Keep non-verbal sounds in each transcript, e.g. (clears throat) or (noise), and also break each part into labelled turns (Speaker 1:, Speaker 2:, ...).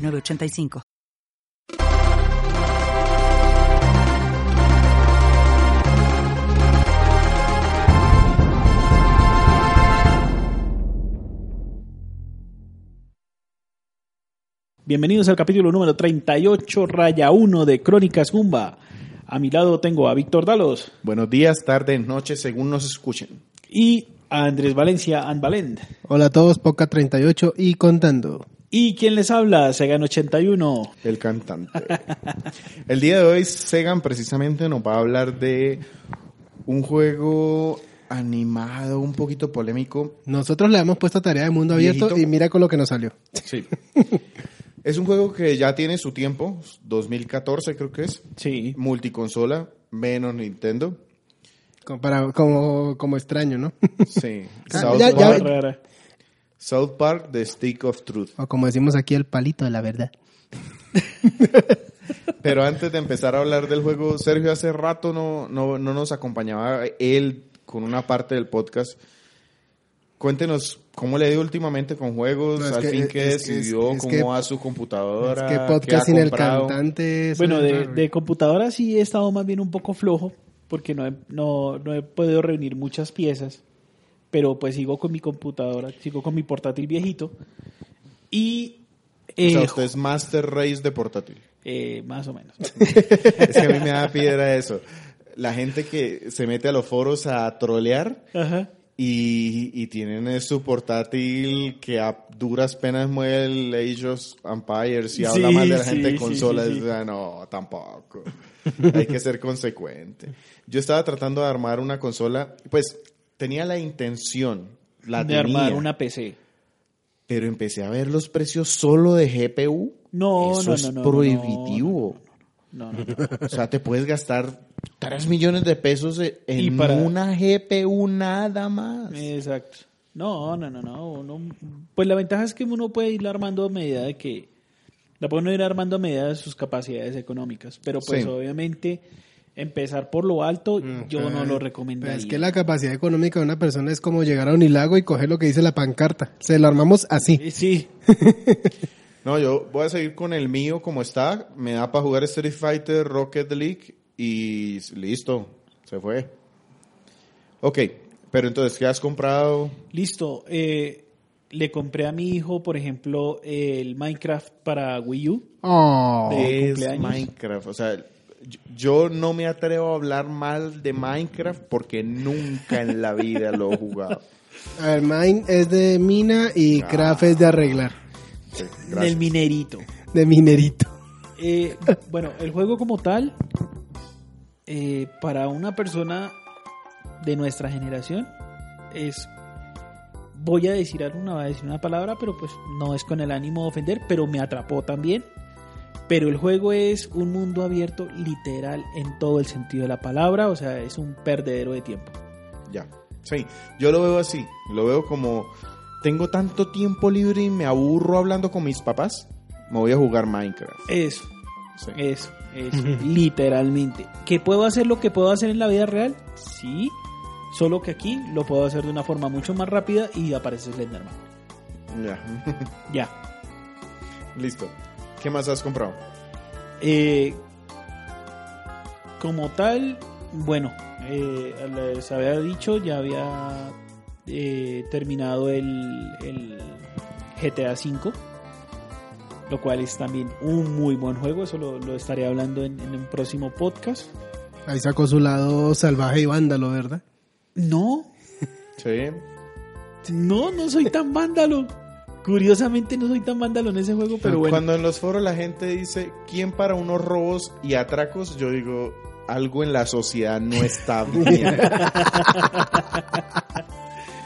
Speaker 1: 906985.
Speaker 2: Bienvenidos al capítulo número 38, raya 1 de Crónicas Gumba. A mi lado tengo a Víctor Dalos
Speaker 3: Buenos días, tardes, noches, según nos escuchen.
Speaker 2: y a Andrés Valencia Anvalend.
Speaker 4: Hola a todos, Poca 38 y contando.
Speaker 2: ¿Y quién les habla? Segan 81.
Speaker 3: El cantante. El día de hoy, Segan precisamente nos va a hablar de un juego animado, un poquito polémico.
Speaker 4: Nosotros le hemos puesto tarea de mundo abierto
Speaker 3: Viejito.
Speaker 4: y mira con lo que nos salió.
Speaker 3: Sí. es un juego que ya tiene su tiempo, 2014 creo que es.
Speaker 2: Sí.
Speaker 3: Multiconsola, menos Nintendo.
Speaker 4: Como, para- como, como extraño, ¿no?
Speaker 3: Sí. (laughs)
Speaker 4: Ah,
Speaker 3: South,
Speaker 4: ya- ya-.
Speaker 3: South Park, The Stick of Truth.
Speaker 4: o como decimos aquí, el palito de la verdad. (laughs)
Speaker 3: Pero antes de empezar a hablar del juego, Sergio hace rato no, no, no nos acompañaba él con una parte del podcast. Cuéntenos cómo le dio últimamente con juegos,
Speaker 4: No,
Speaker 3: al
Speaker 4: que-
Speaker 3: fin que decidió,
Speaker 4: es
Speaker 3: cómo
Speaker 4: que-
Speaker 3: va su computadora.
Speaker 4: Es que
Speaker 3: qué
Speaker 4: podcast sin el cantante.
Speaker 2: Bueno, de, de computadora sí he estado más bien un poco flojo porque no he, no, no he podido reunir muchas piezas, pero pues sigo con mi computadora, sigo con mi portátil viejito y...
Speaker 3: O
Speaker 2: eh,
Speaker 3: sea, usted es Master Race de portátil.
Speaker 2: eh, más o menos. (laughs)
Speaker 3: Es que a mí me da piedra eso. La gente que se mete a los foros a trolear
Speaker 2: Ajá.
Speaker 3: y, y tienen eh, su portátil que a duras penas mueve el Age of Empires y habla
Speaker 2: Sí,
Speaker 3: mal de la
Speaker 2: sí,
Speaker 3: gente en
Speaker 2: sí,
Speaker 3: consolas.
Speaker 2: sí.
Speaker 3: O no, tampoco. Hay que ser consecuente. Yo estaba tratando de armar una consola, pues tenía la intención, la
Speaker 2: de
Speaker 3: tenía,
Speaker 2: armar una PC.
Speaker 3: pero empecé a ver los precios solo de GPU.
Speaker 2: No,
Speaker 3: Eso
Speaker 2: no,
Speaker 3: es
Speaker 2: no, no,
Speaker 3: prohibitivo.
Speaker 2: No, no, no.
Speaker 3: O sea, te puedes gastar 3 millones de pesos en
Speaker 2: para-
Speaker 3: una GPU nada más.
Speaker 2: Exacto. No, no, no, no. uno- pues la ventaja es que uno puede ir armando a medida de que. La puede uno ir armando a medida de sus capacidades económicas. Pero pues
Speaker 3: Sí.
Speaker 2: obviamente empezar por lo alto yo no lo
Speaker 4: Pero
Speaker 2: recomendaría.
Speaker 4: es que la capacidad económica de una persona es como llegar a un hilago y coger lo que dice la pancarta. Se lo armamos así.
Speaker 2: Sí, (laughs)
Speaker 3: No, yo voy a seguir con el mío como está. Me da para jugar Street Fighter, Rocket League y listo. Se fue. Ok, pero entonces, ¿qué has comprado?
Speaker 2: listo. Eh, le compré a mi hijo, por ejemplo, el Minecraft para Wii U.
Speaker 4: Oh.
Speaker 3: Es
Speaker 2: cumpleaños.
Speaker 3: Minecraft. O sea, yo- no me atrevo a hablar mal de Minecraft porque nunca en la vida lo he jugado.
Speaker 4: A ver, mine es de mina y craft es de arreglar.
Speaker 3: Sí,
Speaker 2: Del minerito.
Speaker 4: De minerito.
Speaker 2: Eh, bueno, el juego como tal, eh, para una persona de nuestra generación, es. Voy a decir alguna, voy a decir una palabra, pero pues no es con el ánimo de ofender, pero me atrapó también. Pero el juego es un mundo abierto literal en todo el sentido de la palabra, o sea, es un perdedero de tiempo.
Speaker 3: Ya. Sí, yo lo veo así. Lo veo como tengo tanto tiempo libre y me aburro hablando con mis papás. Me voy a jugar Minecraft.
Speaker 2: Eso,
Speaker 3: Sí.
Speaker 2: eso, eso, literalmente. ¿Que puedo hacer lo que puedo hacer en la vida real? Sí, solo que aquí lo puedo hacer de una forma mucho más rápida y aparece Slenderman.
Speaker 3: Ya. (laughs)
Speaker 2: Ya.
Speaker 3: Listo. ¿Qué más has comprado?
Speaker 2: Eh, como tal, bueno, eh, les había dicho, ya había eh, terminado el, el GTA V, lo cual es también un muy buen juego, eso lo, lo estaré hablando en, en un próximo podcast.
Speaker 4: Ahí sacó su lado salvaje y vándalo, ¿verdad?
Speaker 2: No,
Speaker 3: Sí.
Speaker 2: no, no soy tan vándalo. Curiosamente no soy tan vándalo en ese juego, pero bueno.
Speaker 3: Cuando en los foros la gente dice quién para unos robos y atracos, yo digo algo en la sociedad no está (laughs) bien.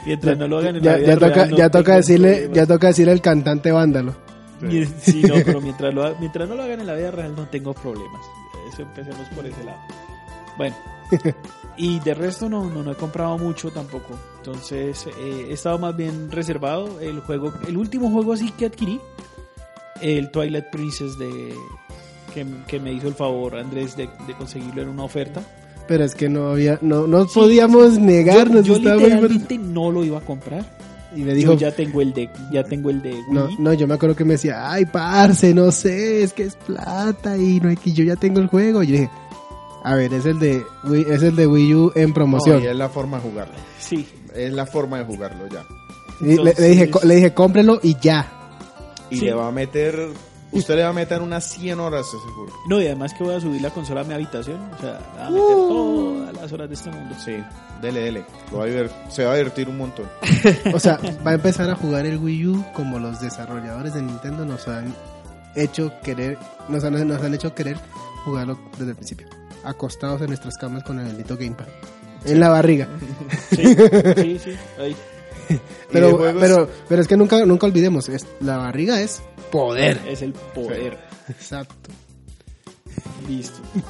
Speaker 2: Mientras no lo hagan en la
Speaker 4: Ya,
Speaker 2: vida
Speaker 4: ya toca,
Speaker 2: real, no
Speaker 4: ya toca decirle, ya toca decirle el cantante vándalo.
Speaker 2: Sí, no, pero mientras, lo mientras no lo hagan en la vida real no tengo problemas. Eso empecemos por ese lado. Bueno, (laughs) y de resto no, no, no he comprado mucho tampoco. Entonces eh, he estado más bien reservado. El juego, el último juego así que adquirí, el Twilight Princess de que, que me hizo el favor Andrés de, de conseguirlo en una oferta.
Speaker 4: Pero es que no había, no, no podíamos negarnos.
Speaker 2: yo yo
Speaker 4: estaba muy
Speaker 2: literalmente no lo iba a comprar.
Speaker 4: Y me dijo,
Speaker 2: yo ya tengo el de, ya tengo el de Wii.
Speaker 4: no, no, yo me acuerdo que me decía, ay, parce, no sé, es que es plata y no hay que yo ya tengo el juego. Y yo dije, a ver, es el de Wii, es el de Wii U en promoción.
Speaker 3: No, y es la forma de jugarlo.
Speaker 2: Sí,
Speaker 3: Es la forma de jugarlo ya.
Speaker 4: Le, dije, le dije, cómprelo y ya.
Speaker 3: Y
Speaker 2: Sí.
Speaker 3: le va a meter. Usted le va a meter unas 100 horas juego.
Speaker 2: No, y además que voy a subir la consola a mi habitación. O sea, a meter
Speaker 4: Uh.
Speaker 2: todas las horas de este mundo.
Speaker 3: Sí, dele, dele. Lo va a se va a divertir un montón. (laughs)
Speaker 4: O sea, va a empezar a jugar el Wii U como los desarrolladores de Nintendo nos han hecho querer, nos han, nos han hecho querer jugarlo desde el principio. Acostados en nuestras camas con el bendito Gamepad. En la barriga.
Speaker 2: Sí, sí, sí. Ahí. (laughs)
Speaker 4: Pero, pero, pero es que nunca, nunca olvidemos, es, la barriga es poder.
Speaker 2: Es el poder.
Speaker 4: Exacto.
Speaker 2: Listo. (laughs)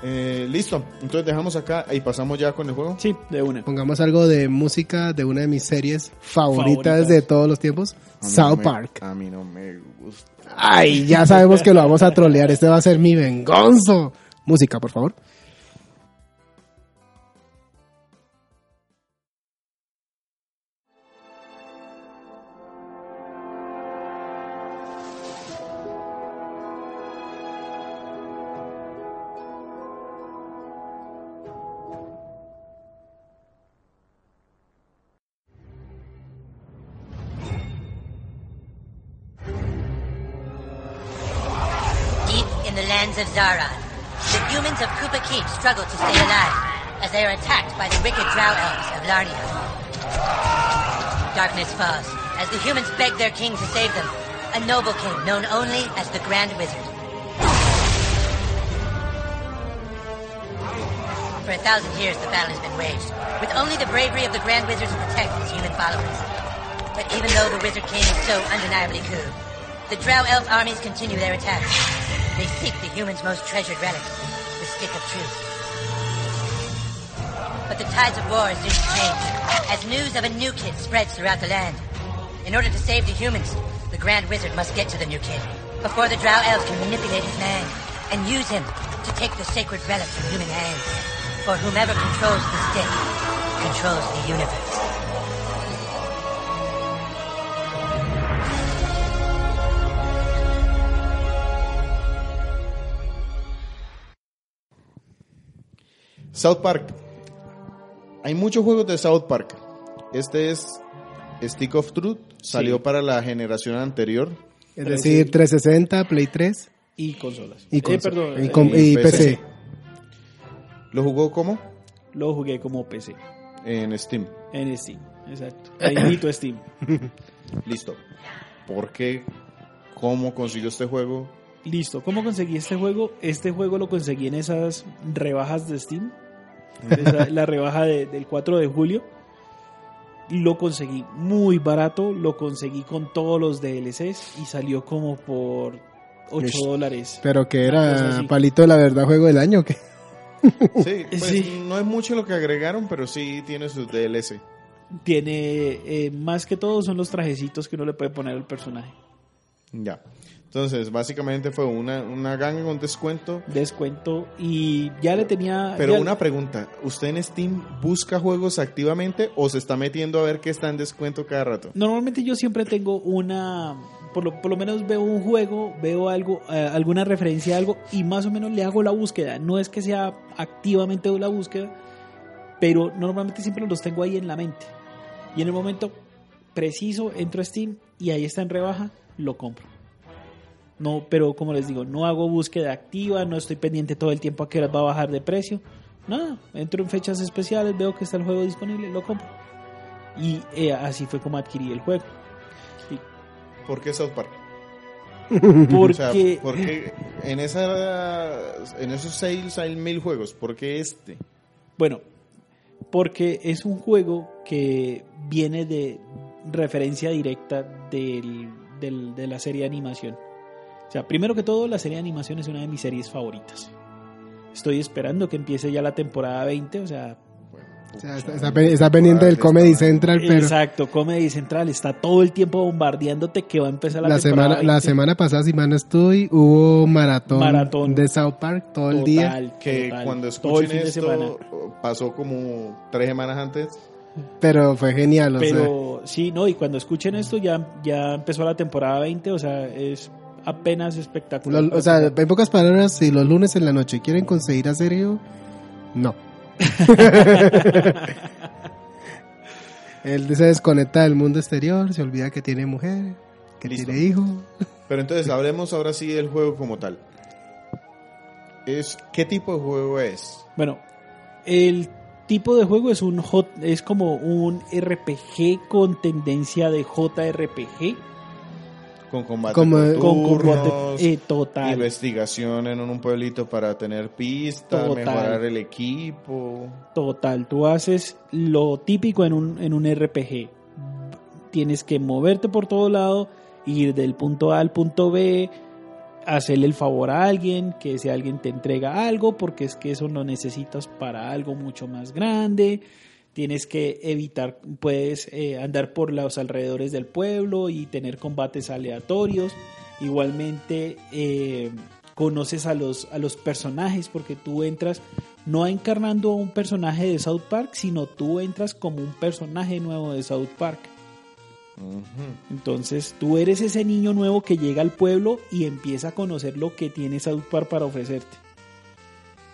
Speaker 3: Eh, listo, entonces dejamos acá y pasamos ya con el juego.
Speaker 2: Sí, de una.
Speaker 4: Pongamos algo de música de una de mis series favoritas,
Speaker 2: Favoritas.
Speaker 4: de todos los tiempos,
Speaker 3: no
Speaker 4: South
Speaker 3: me-
Speaker 4: Park.
Speaker 3: A mí no me gusta.
Speaker 4: Ay, ya sabemos que lo vamos a trolear, este va a ser mi vengonzo. Música, por favor.
Speaker 5: In the lands of Zaron, the humans of Kupa Keep struggle to stay alive as they are attacked by the wicked drow elves of Larnia. Darkness falls as the humans beg their king to save them, a noble king known only as the Grand Wizard. For a thousand years, the battle has been waged, with only the bravery of the Grand Wizard to protect his human followers. But even though the Wizard King is so undeniably cool, the Drow Elf armies continue their attacks. They seek the humans' most treasured relic, the Stick of Truth. But the tides of war soon change, as news of a new kid spreads throughout the land. In order to save the humans, the Grand Wizard must get to the new kid, before the Drow Elves can manipulate his mind, and use him to take the sacred relic from human hands. For whomever controls the stick, controls the universe.
Speaker 3: South Park. Hay muchos juegos de South Park. Este es Stick of Truth. Salió
Speaker 2: Sí.
Speaker 3: para la generación anterior.
Speaker 4: Es decir,
Speaker 2: sí.
Speaker 4: 360, Play 3
Speaker 2: Y consolas.
Speaker 4: y,
Speaker 2: Eh,
Speaker 4: consola-
Speaker 2: perdón,
Speaker 4: y,
Speaker 2: eh,
Speaker 4: com- y
Speaker 3: y
Speaker 4: PC.
Speaker 3: PC. ¿Lo jugó cómo?
Speaker 2: lo jugué como PC.
Speaker 3: En Steam.
Speaker 2: En Steam. Exacto. Ahí Steam. (laughs)
Speaker 3: Listo. ¿Por qué? ¿Cómo consiguió este juego?
Speaker 2: Listo. ¿Cómo conseguí este juego? Este juego lo conseguí en esas rebajas de Steam. Esa- la rebaja de- del 4 de julio. Lo conseguí muy barato. Lo conseguí con todos los DLCs y salió como por 8
Speaker 4: Ush.
Speaker 2: dólares.
Speaker 4: Pero que era palito de la verdad juego del año. que (laughs)
Speaker 3: Sí, pues
Speaker 2: Sí.
Speaker 3: no es mucho lo que agregaron, pero sí tiene sus DLC.
Speaker 2: Tiene, eh, más que todo, son los trajecitos que uno le puede poner al personaje.
Speaker 3: Ya. Entonces, básicamente fue una, una ganga con descuento.
Speaker 2: Descuento y ya le tenía.
Speaker 3: Pero
Speaker 2: ya-
Speaker 3: una pregunta, ¿usted en Steam busca juegos activamente o se está metiendo a ver qué está en descuento cada rato?
Speaker 2: Normalmente yo siempre tengo una, por lo, por lo menos veo un juego, veo algo, eh, alguna referencia a algo y más o menos le hago la búsqueda. No es que sea activamente la búsqueda, pero normalmente siempre los tengo ahí en la mente. Y en el momento preciso entro a Steam y ahí está en rebaja, lo compro. No, pero como les digo, no hago búsqueda activa, no estoy pendiente todo el tiempo a que va a bajar de precio. Nada, entro en fechas especiales, veo que está el juego disponible, lo compro. Y eh, así fue como adquirí el juego.
Speaker 3: ¿Por qué South Park? (laughs)
Speaker 2: Porque
Speaker 3: O sea, porque en, esa, en esos sales hay mil juegos. ¿Por qué este?
Speaker 2: Bueno, porque es un juego que viene de referencia directa del del- de la serie de animación. O sea, primero que todo, la serie de animación es una de mis series favoritas. Estoy esperando que empiece ya la temporada 20, o sea,
Speaker 4: O sea, está, está está pendiente del Comedy Central, pero
Speaker 2: exacto, Comedy Central está todo el tiempo bombardeándote que va a empezar la,
Speaker 4: la
Speaker 2: temporada
Speaker 4: semana, la
Speaker 2: 20.
Speaker 4: semana pasada, si mal no estoy, hubo maratón,
Speaker 2: Maratón.
Speaker 4: de South Park todo el día.
Speaker 2: Total,
Speaker 3: Que
Speaker 2: total,
Speaker 3: cuando
Speaker 2: todo el
Speaker 3: escuchen
Speaker 2: de semana.
Speaker 3: esto, pasó como tres semanas antes.
Speaker 4: Pero fue genial, o sea.
Speaker 2: Pero sí, no, y cuando escuchen esto ya, ya empezó la temporada 20, o sea, es apenas espectacular.
Speaker 4: Lo- o sea, en pocas palabras, si los lunes en la noche quieren conseguir a serio, no. (laughs) Él se desconecta del mundo exterior, se olvida que tiene mujer, que
Speaker 3: Listo.
Speaker 4: tiene hijo.
Speaker 3: Pero entonces hablemos ahora sí del juego como tal. Es, ¿Qué tipo de juego es?
Speaker 2: Bueno, el tipo de juego es un J- es como un RPG con tendencia de JRPG
Speaker 3: Con combate
Speaker 4: Como-
Speaker 3: por
Speaker 2: con
Speaker 3: turnos,
Speaker 2: combate eh, total.
Speaker 3: investigación en un pueblito para tener pistas, mejorar el equipo.
Speaker 2: Total, tú haces lo típico en un, en un RPG. Tienes que moverte por todo lado, ir del punto A al punto B, hacerle el favor a alguien, que ese alguien te entrega algo, porque es que eso lo necesitas para algo mucho más grande. Tienes que evitar, puedes eh, andar por los alrededores del pueblo y tener combates aleatorios. Igualmente, eh, conoces a los, a los personajes porque tú entras no encarnando a un personaje de South Park, sino tú entras como un personaje nuevo de South Park. Entonces tú eres ese niño nuevo que llega al pueblo y empieza a conocer lo que tiene South Park para ofrecerte.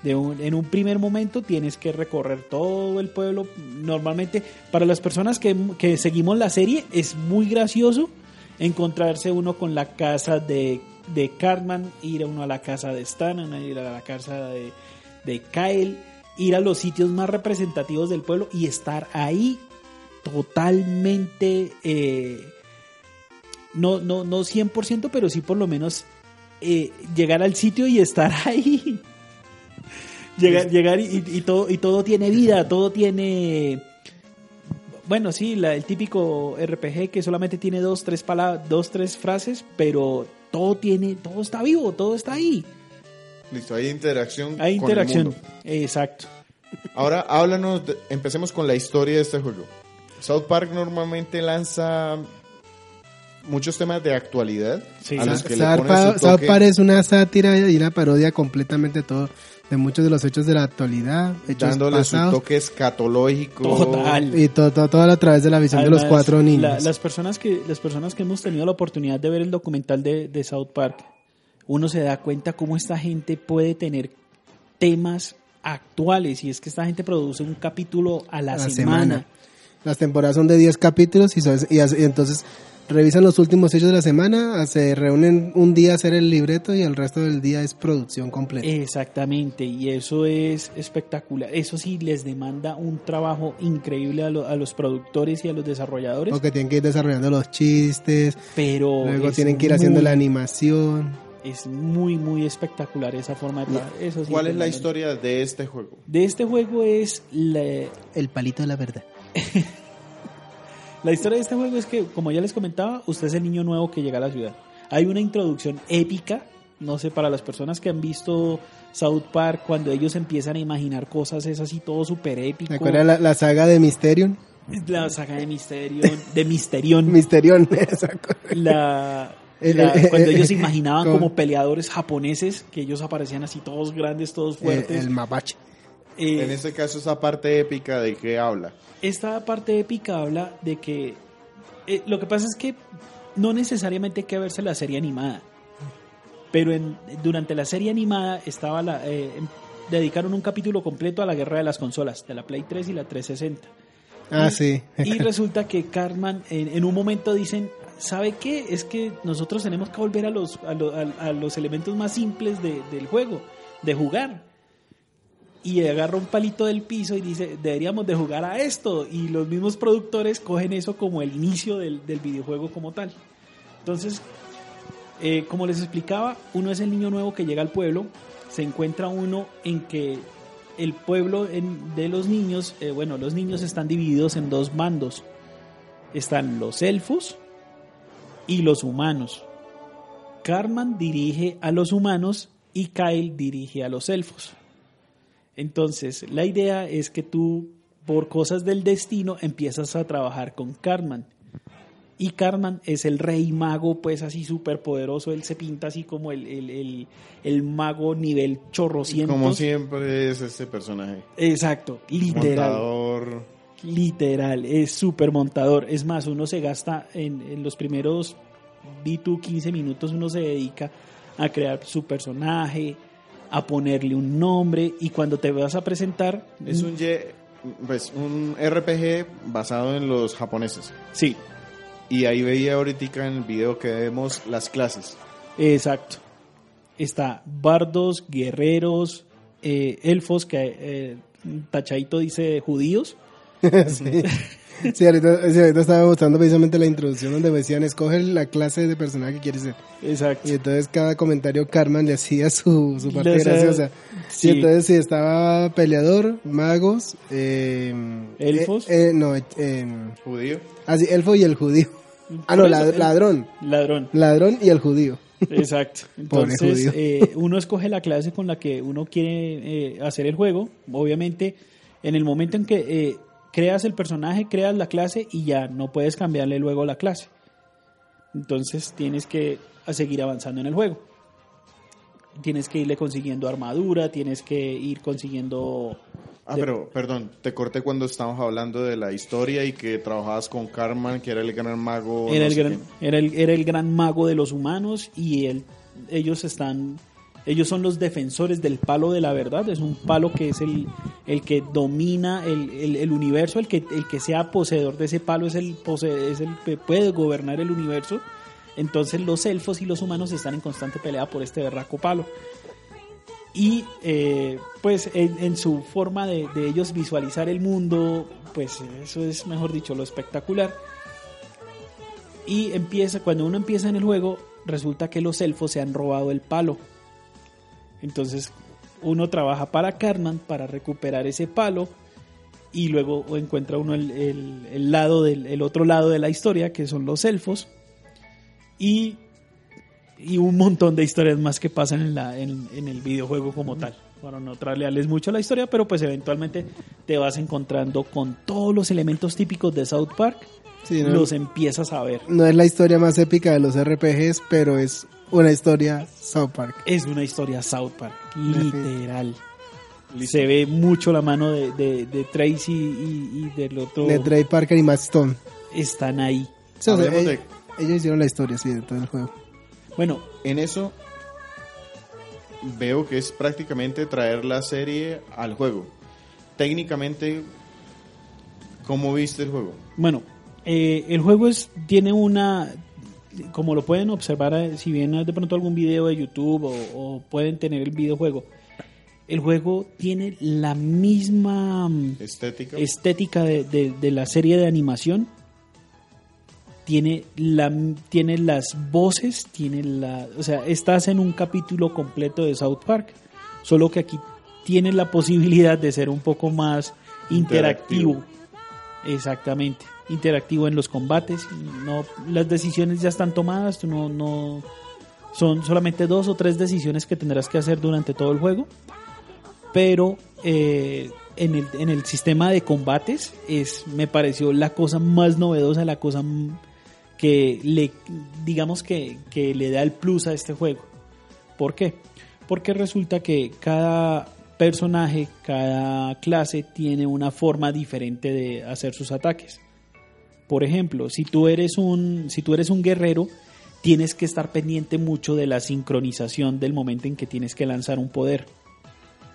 Speaker 2: En un primer momento tienes que recorrer todo el pueblo. Normalmente para las personas que, seguimos la serie es muy gracioso encontrarse uno con la casa de, de Cartman, ir uno a la casa de Stan, ir a la casa de, de Kyle, ir a los sitios más representativos del pueblo y estar ahí totalmente, eh, no, no, no 100%, pero sí por lo menos eh, llegar al sitio y estar (laughs) ahí. Llegar llegar y, y todo, y todo tiene vida, todo tiene... Bueno, sí, la- el típico RPG que solamente tiene dos, tres palabras, dos, tres frases, pero todo tiene, todo está vivo, todo está ahí.
Speaker 3: Listo, hay interacción.
Speaker 2: Hay
Speaker 3: con el
Speaker 2: interacción.
Speaker 3: mundo.
Speaker 2: Exacto.
Speaker 3: Ahora háblanos, de- empecemos con la historia de este juego. South Park normalmente lanza muchos temas de actualidad
Speaker 2: Sí.
Speaker 3: a los
Speaker 4: Sa-
Speaker 3: que le
Speaker 4: South Park es una sátira y una parodia completamente todo de muchos de los hechos de la actualidad, hechos
Speaker 3: dándole
Speaker 4: pasados,
Speaker 3: su toque escatológico.
Speaker 2: Total.
Speaker 4: y todo, todo, todo a través de la visión de los cuatro niños.
Speaker 2: la- las, personas que, las personas que hemos tenido la oportunidad de ver el documental de, de South Park, uno se da cuenta cómo esta gente puede tener temas actuales y es que esta gente produce un capítulo a la,
Speaker 4: A
Speaker 2: semana.
Speaker 4: semana. Las temporadas son de 10 capítulos y entonces revisan los últimos hechos de la semana, se reúnen un día a hacer el libreto y el resto del día es producción completa.
Speaker 2: Exactamente, y eso es espectacular. Eso sí les demanda un trabajo increíble a, lo- a los productores y a los desarrolladores,
Speaker 4: Porque tienen que ir desarrollando los chistes,
Speaker 2: pero
Speaker 4: luego tienen que ir haciendo
Speaker 2: muy-
Speaker 4: la animación.
Speaker 2: Es muy, muy espectacular esa forma de trabajar. Eso sí
Speaker 3: ¿Cuál es la historia de este juego?
Speaker 2: De este juego es la,
Speaker 4: El palito de la verdad. (laughs)
Speaker 2: La historia de este juego es que, como ya les comentaba, usted es el niño nuevo que llega a la ciudad. Hay una introducción épica, no sé, para las personas que han visto South Park, cuando ellos empiezan a imaginar cosas, es así todo súper épico.
Speaker 4: ¿Te acuerdas la, la saga de Mysterion?
Speaker 2: La saga de Misterion, de Misterion,
Speaker 4: Mysterion, (laughs) exacto. (laughs)
Speaker 2: la,
Speaker 4: El-
Speaker 2: la-
Speaker 4: el-
Speaker 2: cuando ellos se (laughs)
Speaker 4: el-
Speaker 2: imaginaban
Speaker 4: como-
Speaker 2: peleadores japoneses, que ellos aparecían así todos grandes, todos
Speaker 4: El,
Speaker 2: fuertes.
Speaker 4: el mapache.
Speaker 2: Eh,
Speaker 3: En este caso, esa parte épica de qué habla.
Speaker 2: esta parte épica habla de que eh, lo que pasa es que no necesariamente hay que verse la serie animada, pero en, durante la serie animada estaba la, eh, em- dedicaron un capítulo completo a la guerra de las consolas, de la Play 3 y la 360.
Speaker 4: Ah,
Speaker 2: Y-
Speaker 4: sí.
Speaker 2: Y resulta que Cartman en, en un momento dicen, ¿sabe qué? Es que nosotros tenemos que volver a los, a, lo- a- a los elementos más simples de- del juego, de jugar. Y agarra un palito del piso y dice, deberíamos de jugar a esto. Y los mismos productores cogen eso como el inicio del, del videojuego como tal. Entonces, eh, como les explicaba, uno es el niño nuevo que llega al pueblo, se encuentra uno en que el pueblo de los niños, eh, bueno, los niños están divididos en dos bandos. Están los elfos y los humanos. Carman dirige a los humanos y Kyle dirige a los elfos. Entonces, la idea es que tú, por cosas del destino, empiezas a trabajar con Carman. Y Carman es el rey mago, pues así súper poderoso. Él se pinta así como el, el, el, el mago nivel chorrocientos.
Speaker 3: Como siempre es este personaje.
Speaker 2: Exacto, literal.
Speaker 3: Montador.
Speaker 2: Literal, es súper montador. Es más, uno se gasta en, en los primeros V2 15 minutos, uno se dedica a crear su personaje, a ponerle un nombre y cuando te vas a presentar...
Speaker 3: Es un, pues, un RPG basado en los japoneses.
Speaker 2: Sí,
Speaker 3: Y ahí veía ahorita en el video que vemos las clases.
Speaker 2: exacto. Está bardos, guerreros, eh, elfos, que eh, Tachadito dice judíos. (laughs)
Speaker 4: sí. (laughs) Sí, ahorita, sí, ahorita estaba mostrando precisamente la introducción donde decían, escoge la clase de personaje que quieres ser.
Speaker 2: Exacto.
Speaker 4: Y entonces cada comentario Carmen le hacía su, su parte graciosa.
Speaker 2: sí.
Speaker 4: Y entonces sí, estaba peleador, magos, eh,
Speaker 2: Elfos.
Speaker 4: eh, eh, no, eh, eh,
Speaker 3: Judío.
Speaker 4: ah, sí, elfo y el judío. Ah, no,
Speaker 2: eso,
Speaker 4: ladrón.
Speaker 2: Ladrón.
Speaker 4: Ladrón y el judío.
Speaker 2: Exacto. (laughs) Entonces, eh, uno escoge la clase con la que uno quiere eh, hacer el juego. Obviamente, en el momento en que eh, creas el personaje, creas la clase y ya no puedes cambiarle luego la clase. Entonces, tienes que seguir avanzando en el juego. Tienes que irle consiguiendo armadura, tienes que ir consiguiendo...
Speaker 3: Ah,
Speaker 2: de-
Speaker 3: pero, perdón, te corté cuando estábamos hablando de la historia y que trabajabas con Carman, que era el gran mago.
Speaker 2: Era,
Speaker 3: no
Speaker 2: el gran, era, el, era el gran mago de los humanos y él, ellos están, ellos son los defensores del palo de la verdad. Es un palo que es el, el que domina el, el- universo, el que, el que sea poseedor de ese palo es el, pose- es el que puede gobernar el universo. Entonces los elfos y los humanos están en constante pelea por este berraco palo. Y eh, pues en, en su forma de, de ellos visualizar el mundo, pues eso es, mejor dicho, lo espectacular. Y empieza, cuando uno empieza en el juego, resulta que los elfos se han robado el palo. Entonces uno trabaja para Carman para recuperar ese palo y luego encuentra uno el, el- el lado del el otro lado de la historia que son los elfos y, y un montón de historias más que pasan en, la, en, en el videojuego como tal. Para no traslearles mucho la historia, pero pues eventualmente te vas encontrando con todos los elementos típicos de South Park,
Speaker 4: Sí, ¿no?
Speaker 2: los empiezas a ver.
Speaker 4: No es la historia más épica de los RPGs, pero es una historia South Park.
Speaker 2: Es una historia South Park, literal. Se ve mucho la mano de, de, de Tracy y, y del otro.
Speaker 4: De Trey Parker y Matt Stone.
Speaker 2: Están ahí.
Speaker 4: Sí, o sea,
Speaker 3: Hablemos
Speaker 4: ellos, ellos hicieron la historia, sí, de todo el juego.
Speaker 2: Bueno,
Speaker 3: En eso veo que es prácticamente traer la serie al juego. Técnicamente, ¿cómo viste el juego?
Speaker 2: Bueno, eh, el juego es tiene una, como lo pueden observar, eh, si bien de pronto algún video de YouTube o, o pueden tener el videojuego, el juego tiene la misma mm,
Speaker 3: Estética.
Speaker 2: estética de, de- de la serie de animación. Tiene, la, tiene las voces, tiene la, o sea, estás en un capítulo completo de South Park, solo que aquí tiene la posibilidad de ser un poco más interactivo.
Speaker 3: Interactivo.
Speaker 2: Exactamente, interactivo en los combates. No, las decisiones ya están tomadas, no, no, son solamente dos o tres decisiones que tendrás que hacer durante todo el juego. Pero eh, en, el, en el sistema de combates es, me pareció la cosa más novedosa, la cosa que le, digamos que, que le da el plus a este juego. ¿Por qué? Porque resulta que cada personaje, cada clase tiene una forma diferente de hacer sus ataques. Por ejemplo, si tú eres un, si tú eres un guerrero, tienes que estar pendiente mucho de la sincronización del momento en que tienes que lanzar un poder.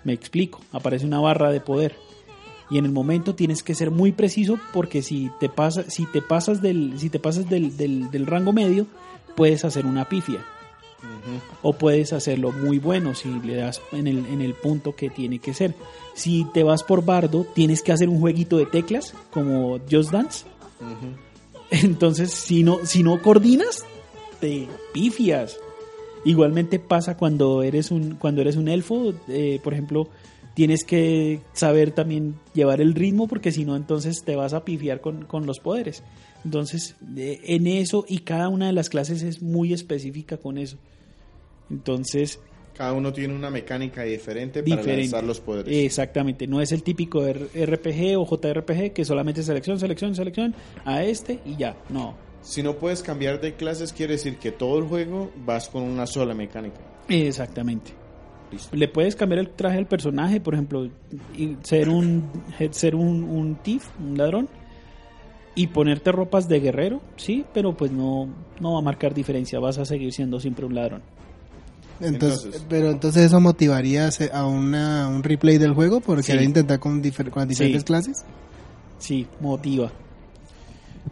Speaker 2: Me explico, aparece una barra de poder. Y en el momento tienes que ser muy preciso porque si te, pasa, si te pasas, del, si te pasas del, del- del rango medio, puedes hacer una pifia. O puedes hacerlo muy bueno si le das en el, en el punto que tiene que ser. Si te vas por bardo, tienes que hacer un jueguito de teclas como Just Dance. Entonces, si no, si no coordinas, te pifias. Igualmente pasa cuando eres un, cuando eres un elfo, eh, por ejemplo, tienes que saber también llevar el ritmo porque si no entonces te vas a pifiar con, con los poderes. Entonces, de- en eso y cada una de las clases es muy específica con eso. Entonces,
Speaker 3: Cada uno tiene una mecánica diferente para
Speaker 2: diferente.
Speaker 3: lanzar los poderes.
Speaker 2: Exactamente, no es el típico RPG o JRPG que solamente selección, selección, selección a este y ya. No.
Speaker 3: Si no puedes cambiar de clases, quiere decir que todo el juego vas con una sola mecánica.
Speaker 2: Exactamente.
Speaker 3: Listo.
Speaker 2: Le puedes cambiar el traje al personaje, por ejemplo, y ser un ser un, un thief, un ladrón, y ponerte ropas de guerrero, sí, pero pues no, no va a marcar diferencia, vas a seguir siendo siempre un ladrón.
Speaker 4: Entonces,
Speaker 3: Entonces-
Speaker 4: pero entonces eso motivaría a una, un replay del juego por
Speaker 2: Sí.
Speaker 4: intentar con, difer- con las diferentes
Speaker 2: Sí.
Speaker 4: clases.
Speaker 2: Sí, motiva.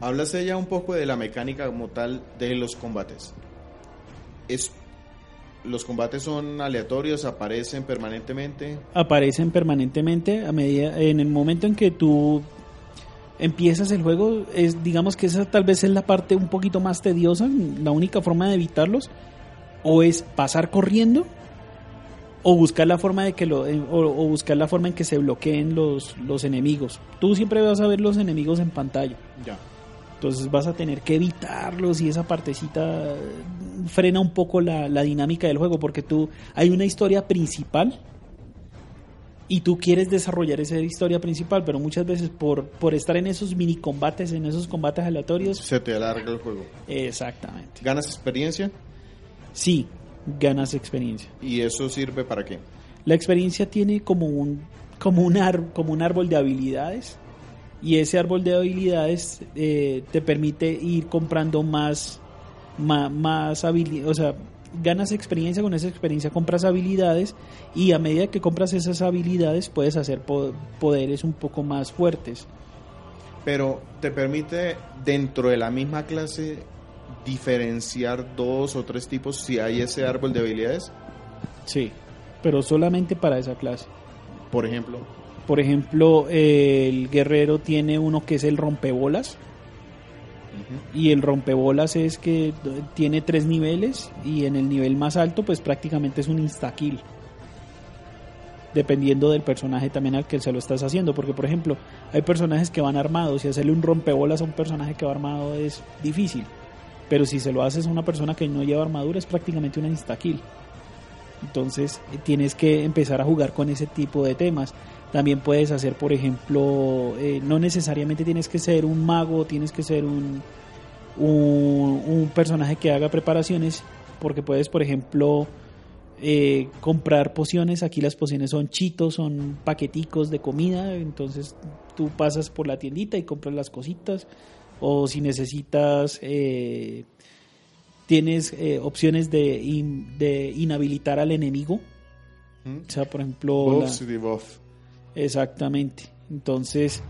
Speaker 3: Hablaste ya un poco de la mecánica como tal de los combates. Es, los combates son aleatorios, aparecen permanentemente.
Speaker 2: Aparecen permanentemente a medida en el momento en que tú empiezas el juego, es digamos que esa tal vez es la parte un poquito más tediosa, la única forma de evitarlos o es pasar corriendo o buscar la forma de que lo eh, o, o buscar la forma en que se bloqueen los los enemigos. Tú siempre vas a ver los enemigos en pantalla.
Speaker 3: Ya.
Speaker 2: Entonces vas a tener que evitarlos y esa partecita eh, frena un poco la, la dinámica del juego porque tú hay una historia principal y tú quieres desarrollar esa historia principal, pero muchas veces por, por estar en esos mini combates, en esos combates aleatorios,
Speaker 3: Se te alarga el juego.
Speaker 2: exactamente.
Speaker 3: Ganas experiencia
Speaker 2: Sí, ganas experiencia.
Speaker 3: y eso sirve para qué.
Speaker 2: La experiencia tiene como un como un, ar- como un árbol de habilidades y ese árbol de habilidades eh, te permite ir comprando más más, más habilidades, o sea, ganas experiencia, con esa experiencia compras habilidades y a medida que compras esas habilidades puedes hacer po- poderes un poco más fuertes.
Speaker 3: Pero te permite dentro de la misma clase diferenciar dos o tres tipos si hay ese árbol de habilidades.
Speaker 2: Sí, pero solamente para esa clase.
Speaker 3: Por ejemplo,
Speaker 2: Por ejemplo, eh, el guerrero tiene uno que es el rompebolas. Y el rompebolas es que tiene tres niveles y en el nivel más alto pues prácticamente es un insta-kill. Dependiendo del personaje también al que se lo estás haciendo. Porque por ejemplo hay personajes que van armados y hacerle un rompebolas a un personaje que va armado es difícil. Pero si se lo haces a una persona que no lleva armadura es prácticamente una insta-kill. Entonces tienes que empezar a jugar con ese tipo de temas. También puedes hacer, por ejemplo, eh, no necesariamente tienes que ser un mago, tienes que ser un, un, un personaje que haga preparaciones, porque puedes, por ejemplo, eh, comprar pociones. Aquí las pociones son chitos, son paqueticos de comida. Entonces tú pasas por la tiendita y compras las cositas. O si necesitas, eh, tienes eh, opciones de, in- de inhabilitar al enemigo.
Speaker 3: ¿Mm?
Speaker 2: O sea, por ejemplo, la-. Exactamente. Entonces,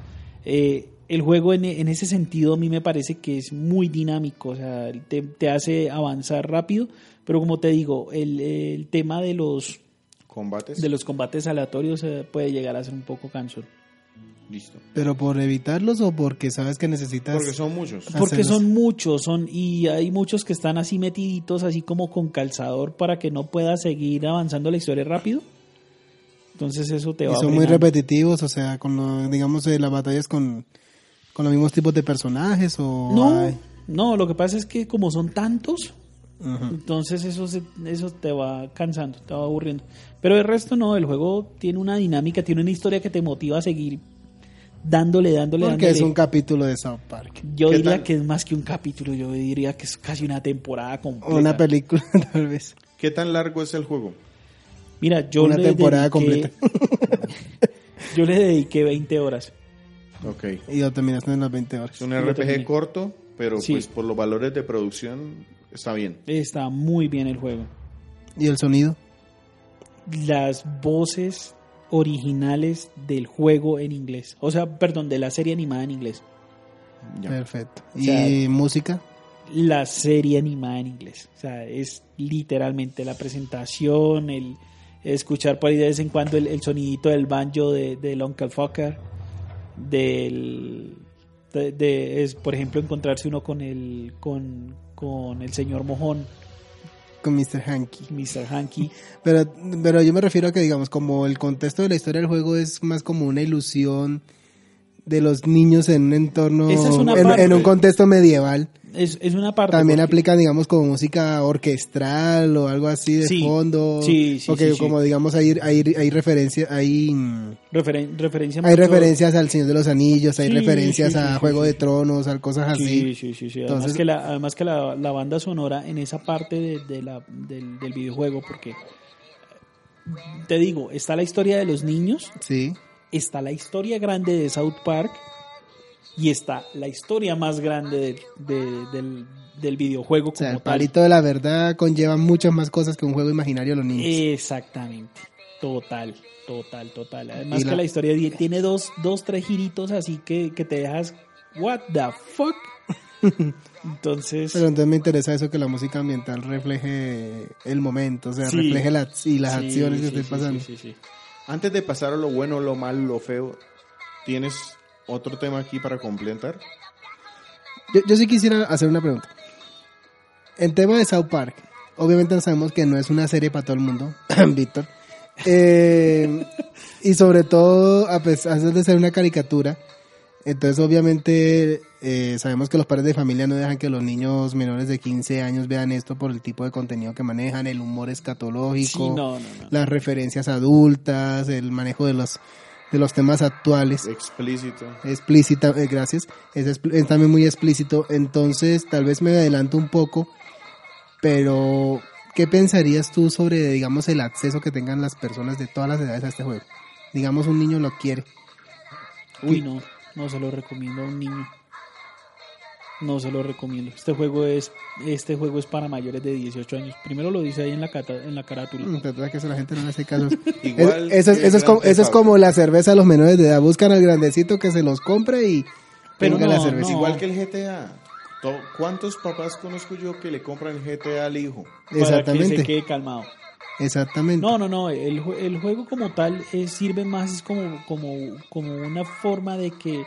Speaker 2: eh, el juego en, en ese sentido a mí me parece que es muy dinámico, o sea, te, te hace avanzar rápido, pero como te digo, el, el tema de los,
Speaker 3: combates.
Speaker 2: de los combates aleatorios eh, puede llegar a ser un poco cansón.
Speaker 3: Listo.
Speaker 4: Pero por evitarlos o porque sabes que necesitas.
Speaker 3: Porque son muchos.
Speaker 2: Porque
Speaker 4: Hacerlos.
Speaker 2: son muchos, son y hay muchos que están así metiditos, así como con calzador para que no pueda seguir avanzando la historia rápido. Entonces eso te
Speaker 4: y
Speaker 2: va
Speaker 4: son muy
Speaker 2: frenando.
Speaker 4: repetitivos, o sea, con lo- digamos eh, las batallas con, con los mismos tipos de personajes o.
Speaker 2: No,
Speaker 4: hay-
Speaker 2: no, lo que pasa es que como son tantos, Entonces eso, se- eso te va cansando, te va aburriendo. Pero el resto no, el juego tiene una dinámica, tiene una historia que te motiva a seguir dándole, dándole,
Speaker 4: Porque
Speaker 2: dándole.
Speaker 4: es un capítulo de South Park.
Speaker 2: Yo
Speaker 3: ¿Qué
Speaker 2: diría
Speaker 3: tal?
Speaker 2: que es más que un capítulo, yo diría que es casi una temporada completa.
Speaker 4: Una película, (laughs) tal vez.
Speaker 3: ¿Qué tan largo es el juego?
Speaker 2: Mira, yo
Speaker 4: una
Speaker 2: le
Speaker 4: temporada
Speaker 2: dediqué- (laughs) yo le dediqué 20 horas.
Speaker 3: Ok.
Speaker 4: Y lo terminaste en las 20 horas.
Speaker 3: Es un RPG corto, pero
Speaker 2: Sí.
Speaker 3: pues por los valores de producción está bien.
Speaker 2: Está muy bien el juego.
Speaker 4: ¿Y el sonido?
Speaker 2: Las voces originales del juego en inglés. O sea, perdón, de la serie animada en inglés.
Speaker 3: Ya.
Speaker 4: Perfecto.
Speaker 2: O
Speaker 4: ¿Y
Speaker 2: sea,
Speaker 4: música?
Speaker 2: la serie animada en inglés. O sea, es literalmente la presentación, el escuchar por ahí de vez en cuando el, el sonidito del banjo de, del Uncle Fucker, del de, de- es por ejemplo encontrarse uno con el con, con el señor mojón
Speaker 4: con Mr. Hanky.
Speaker 2: Mr. Hanky. (laughs)
Speaker 4: Pero, pero yo me refiero a que, digamos, como el contexto de la historia del juego es más como una ilusión de los niños en un entorno,
Speaker 2: es
Speaker 4: en, en un contexto medieval.
Speaker 2: Es, es una parte.
Speaker 4: También
Speaker 2: porque-
Speaker 4: aplica, digamos, como música orquestral o algo así de
Speaker 2: Sí,
Speaker 4: fondo.
Speaker 2: sí, sí,
Speaker 4: Porque
Speaker 2: sí, sí.
Speaker 4: como digamos, hay, hay, hay referencia, hay,
Speaker 2: referen- referencia
Speaker 4: hay referencias al Señor de los Anillos, hay
Speaker 2: Sí,
Speaker 4: referencias
Speaker 2: sí, sí,
Speaker 4: a
Speaker 2: sí,
Speaker 4: Juego
Speaker 2: sí,
Speaker 4: de
Speaker 2: sí.
Speaker 4: Tronos, a cosas así.
Speaker 2: Sí, sí, sí, sí. Además
Speaker 4: Entonces-
Speaker 2: que, la, además que la, la banda sonora en esa parte de, de la, del, del videojuego, porque te digo, está la historia de los niños,
Speaker 4: Sí.
Speaker 2: está la historia grande de South Park y está la historia más grande de- de- del, del videojuego
Speaker 4: O sea,
Speaker 2: como
Speaker 4: el
Speaker 2: tal.
Speaker 4: palito de la verdad conlleva muchas más cosas que un juego imaginario de los niños.
Speaker 2: Exactamente. Total, total, total. Además que
Speaker 4: la-
Speaker 2: historia tiene dos, dos, tres giritos así que, que te dejas, what the fuck. (laughs) Entonces,
Speaker 4: Pero entonces me interesa eso que la música ambiental refleje el momento, o sea,
Speaker 2: Sí.
Speaker 4: refleje las, y las
Speaker 2: sí,
Speaker 4: acciones que
Speaker 2: sí, sí,
Speaker 4: pasando.
Speaker 2: sí, sí, sí.
Speaker 3: Antes de pasar a lo bueno, lo malo, lo feo, ¿tienes otro tema aquí para completar?
Speaker 4: Yo, yo sí quisiera hacer una pregunta. En tema de South Park, obviamente sabemos que no es una serie para todo el mundo, (clears throat) Víctor. Eh, y sobre todo, a pesar de ser una caricatura, entonces obviamente eh, sabemos que los padres de familia no dejan que los niños menores de 15 años vean esto por el tipo de contenido que manejan, el humor escatológico,
Speaker 2: Sí, no, no, no.
Speaker 4: las referencias adultas, el manejo de los, de los temas actuales
Speaker 3: Explícito.
Speaker 4: explícita, eh, gracias, es, es también muy explícito, entonces tal vez me adelanto un poco, pero ¿qué pensarías tú sobre, digamos, el acceso que tengan las personas de todas las edades a este juego? Digamos, un niño lo quiere.
Speaker 2: Uy, no, no se lo recomiendo a un niño. No se lo recomiendo. Este juego es este juego es para mayores de 18 años. Primero lo dice ahí en la cata, en la carátula.
Speaker 4: Mm, verdad que eso la gente no le hace caso. (laughs)
Speaker 3: Igual
Speaker 4: Es- eso, es, eso, es como, eso es como la cerveza a los menores de edad. Buscan al grandecito que se los compre y
Speaker 2: Pero no,
Speaker 4: la cerveza.
Speaker 2: no.
Speaker 3: Igual que el GTA. To- ¿Cuántos papás conozco yo que le compran el GTA al hijo?
Speaker 2: Para que se
Speaker 4: Exactamente.
Speaker 2: quede calmado.
Speaker 4: Exactamente.
Speaker 2: No, no, no. El, jue- el juego como tal eh, sirve más es como, como, como una forma de que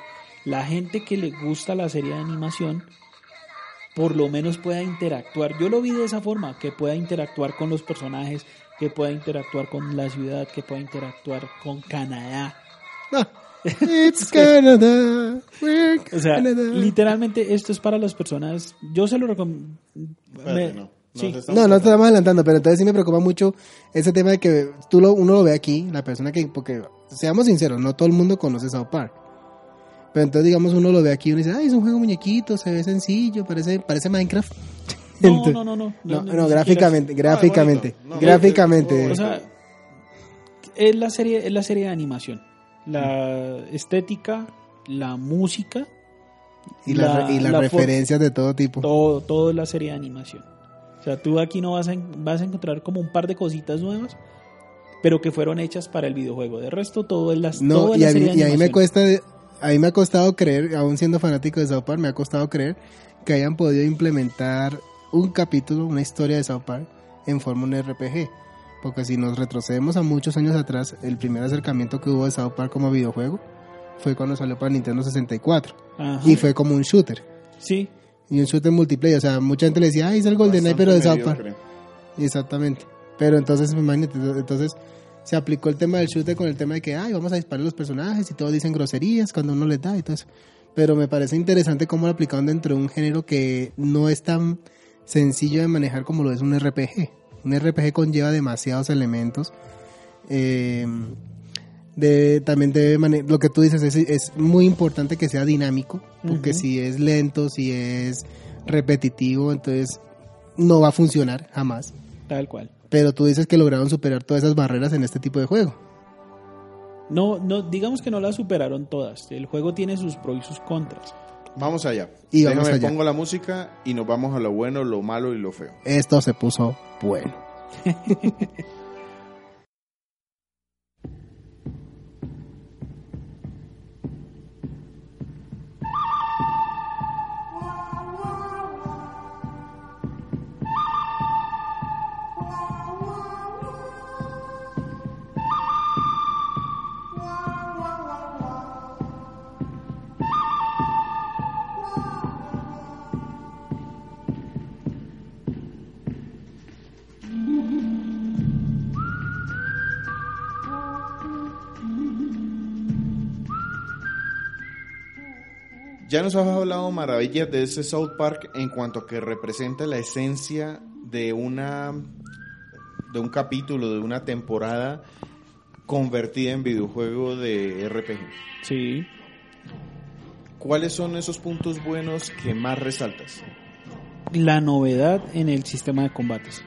Speaker 2: la gente que le gusta la serie de animación por lo menos pueda interactuar. Yo lo vi de esa forma, que pueda interactuar con los personajes, que pueda interactuar con la ciudad, que pueda interactuar con Canadá.
Speaker 4: Ah, (laughs) It's Canada. we're
Speaker 2: O sea,
Speaker 4: Canada.
Speaker 2: literalmente esto es para las personas. Yo se lo recomiendo.
Speaker 3: Espérate, no.
Speaker 2: Sí.
Speaker 4: No, no estamos adelantando, pero entonces sí me preocupa mucho ese tema de que tú lo, uno lo ve aquí, la persona que, porque seamos sinceros, no todo el mundo conoce South Park. Pero entonces, digamos, uno lo ve aquí y uno dice, ay, es un juego muñequito, se ve sencillo, parece, parece Minecraft.
Speaker 2: No, (laughs) no, no, no.
Speaker 4: No, gráficamente, gráficamente.
Speaker 3: No,
Speaker 4: gráficamente.
Speaker 3: es-
Speaker 2: O sea, es la serie, es la serie de animación. La estética, la música,
Speaker 4: y la- y las
Speaker 2: la
Speaker 4: referencias de todo tipo.
Speaker 2: todo, todo es la serie de animación. O sea, tú aquí no vas a, vas a encontrar como un par de cositas nuevas, pero que fueron hechas para el videojuego. De resto, todo es la, todo
Speaker 4: No, y a, mí, y a mí me cuesta, a mí me ha costado creer, aún siendo fanático de South Park, me ha costado creer que hayan podido implementar un capítulo, una historia de South Park en forma un RPG. Porque si nos retrocedemos a muchos años atrás, el primer acercamiento que hubo de South Park como videojuego fue cuando salió para Nintendo 64.
Speaker 2: Ajá.
Speaker 4: Y fue como un shooter.
Speaker 2: Sí,
Speaker 4: Y un shooter multiplayer. O sea, mucha gente le decía, ay, es el GoldenEye, pero de South Park. Exactamente. Pero entonces, imagínate, entonces se aplicó el tema del shooter con el tema de que, ay, vamos a disparar a los personajes y todos dicen groserías cuando uno les da y todo eso. Pero me parece interesante cómo lo aplicaron dentro de un género que no es tan sencillo de manejar como lo es un RPG. Un RPG conlleva demasiados elementos. Eh, de, también debe lo que tú dices es, es muy importante que sea dinámico, porque si es lento, si es repetitivo, entonces no va a funcionar jamás.
Speaker 2: tal cual.
Speaker 4: Pero tú dices que lograron superar todas esas barreras en este tipo de juego.
Speaker 2: No, no, digamos que no las superaron todas. El juego tiene sus pros y sus contras.
Speaker 3: Vamos allá.
Speaker 4: Y vamos
Speaker 3: Déjame
Speaker 4: allá.
Speaker 3: pongo la música y nos vamos a lo bueno, lo malo y lo feo.
Speaker 4: Esto se puso bueno. (laughs)
Speaker 3: Ya nos has hablado maravillas de ese South Park en cuanto a que representa la esencia de una de un capítulo, de una temporada convertida en videojuego de RPG.
Speaker 2: Sí.
Speaker 3: ¿Cuáles son esos puntos buenos que más resaltas?
Speaker 2: La novedad en el sistema de combates.